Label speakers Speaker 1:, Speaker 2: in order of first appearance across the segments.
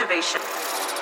Speaker 1: activation.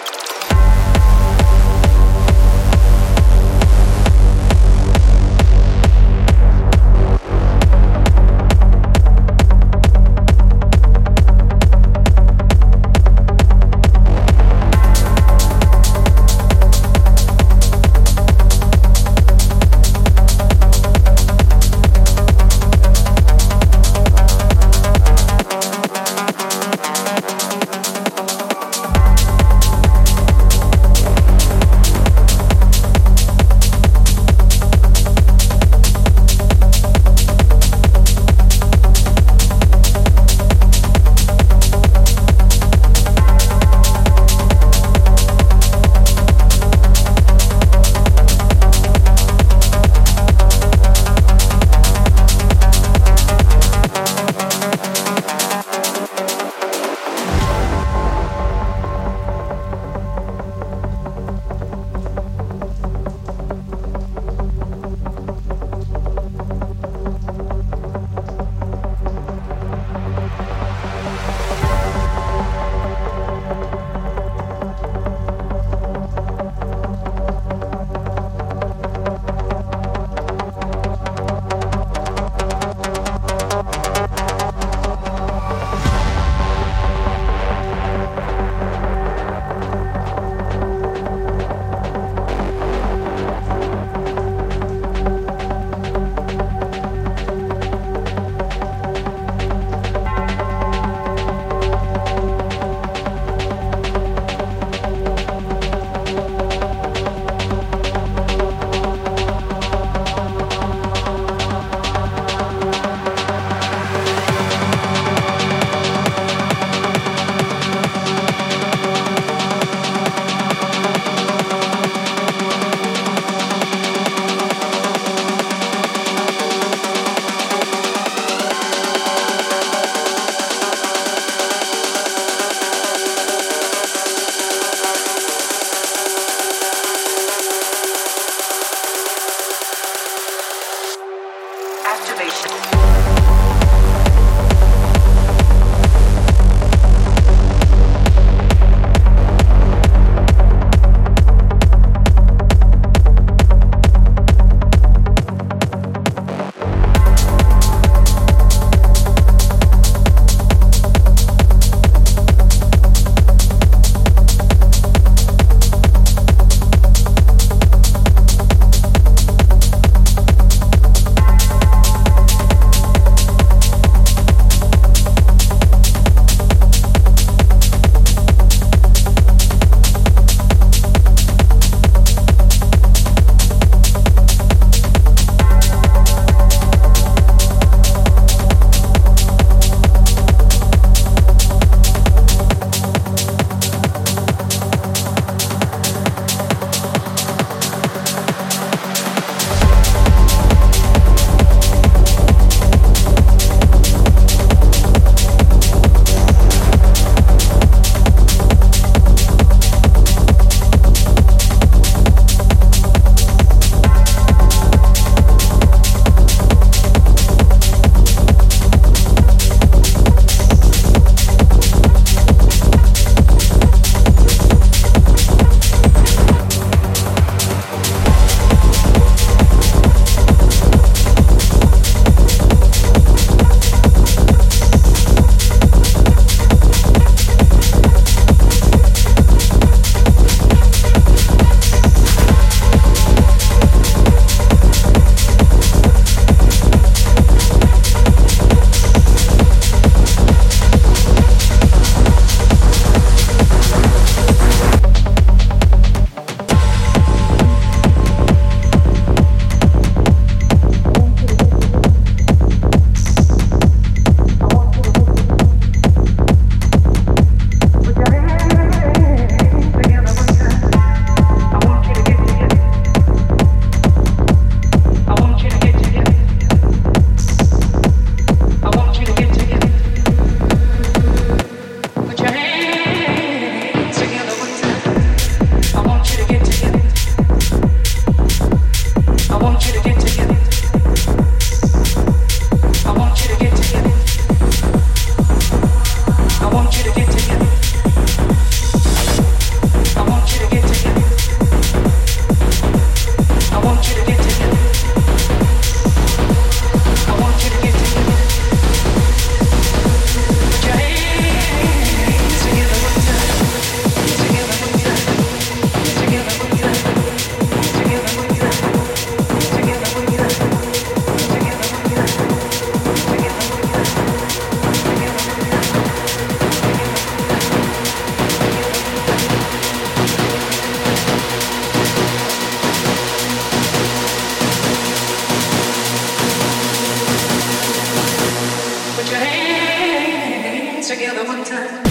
Speaker 1: winter.